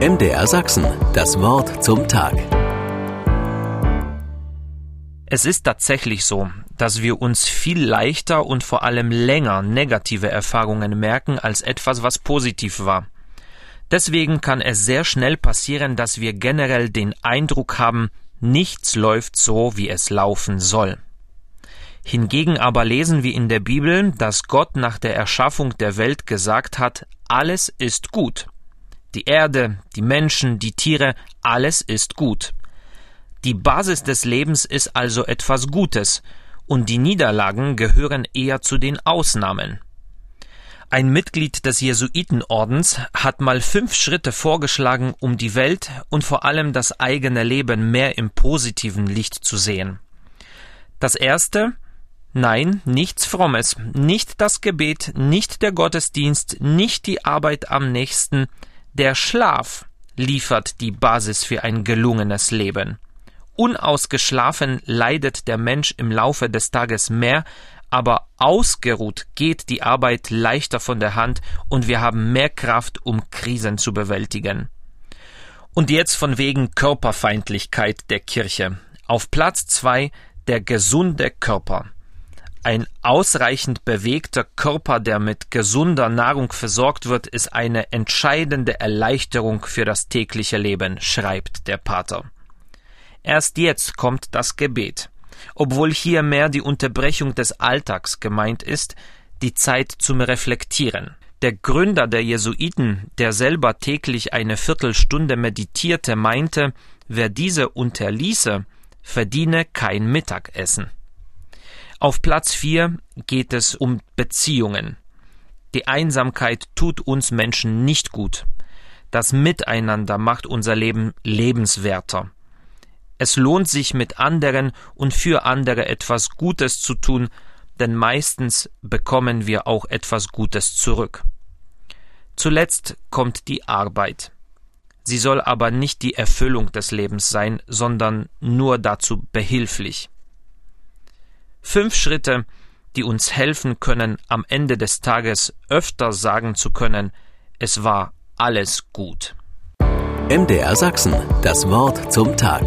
MDR Sachsen, das Wort zum Tag. Es ist tatsächlich so, dass wir uns viel leichter und vor allem länger negative Erfahrungen merken als etwas, was positiv war. Deswegen kann es sehr schnell passieren, dass wir generell den Eindruck haben, nichts läuft so, wie es laufen soll. Hingegen aber lesen wir in der Bibel, dass Gott nach der Erschaffung der Welt gesagt hat, alles ist gut. Die Erde, die Menschen, die Tiere, alles ist gut. Die Basis des Lebens ist also etwas Gutes, und die Niederlagen gehören eher zu den Ausnahmen. Ein Mitglied des Jesuitenordens hat mal fünf Schritte vorgeschlagen, um die Welt und vor allem das eigene Leben mehr im positiven Licht zu sehen. Das erste Nein, nichts Frommes, nicht das Gebet, nicht der Gottesdienst, nicht die Arbeit am nächsten, der Schlaf liefert die Basis für ein gelungenes Leben. Unausgeschlafen leidet der Mensch im Laufe des Tages mehr, aber ausgeruht geht die Arbeit leichter von der Hand und wir haben mehr Kraft, um Krisen zu bewältigen. Und jetzt von wegen Körperfeindlichkeit der Kirche. Auf Platz zwei der gesunde Körper. Ein ausreichend bewegter Körper, der mit gesunder Nahrung versorgt wird, ist eine entscheidende Erleichterung für das tägliche Leben, schreibt der Pater. Erst jetzt kommt das Gebet. Obwohl hier mehr die Unterbrechung des Alltags gemeint ist, die Zeit zum Reflektieren. Der Gründer der Jesuiten, der selber täglich eine Viertelstunde meditierte, meinte, wer diese unterließe, verdiene kein Mittagessen. Auf Platz 4 geht es um Beziehungen. Die Einsamkeit tut uns Menschen nicht gut. Das Miteinander macht unser Leben lebenswerter. Es lohnt sich mit anderen und für andere etwas Gutes zu tun, denn meistens bekommen wir auch etwas Gutes zurück. Zuletzt kommt die Arbeit. Sie soll aber nicht die Erfüllung des Lebens sein, sondern nur dazu behilflich. Fünf Schritte, die uns helfen können, am Ende des Tages öfter sagen zu können, es war alles gut. MDR Sachsen, das Wort zum Tag.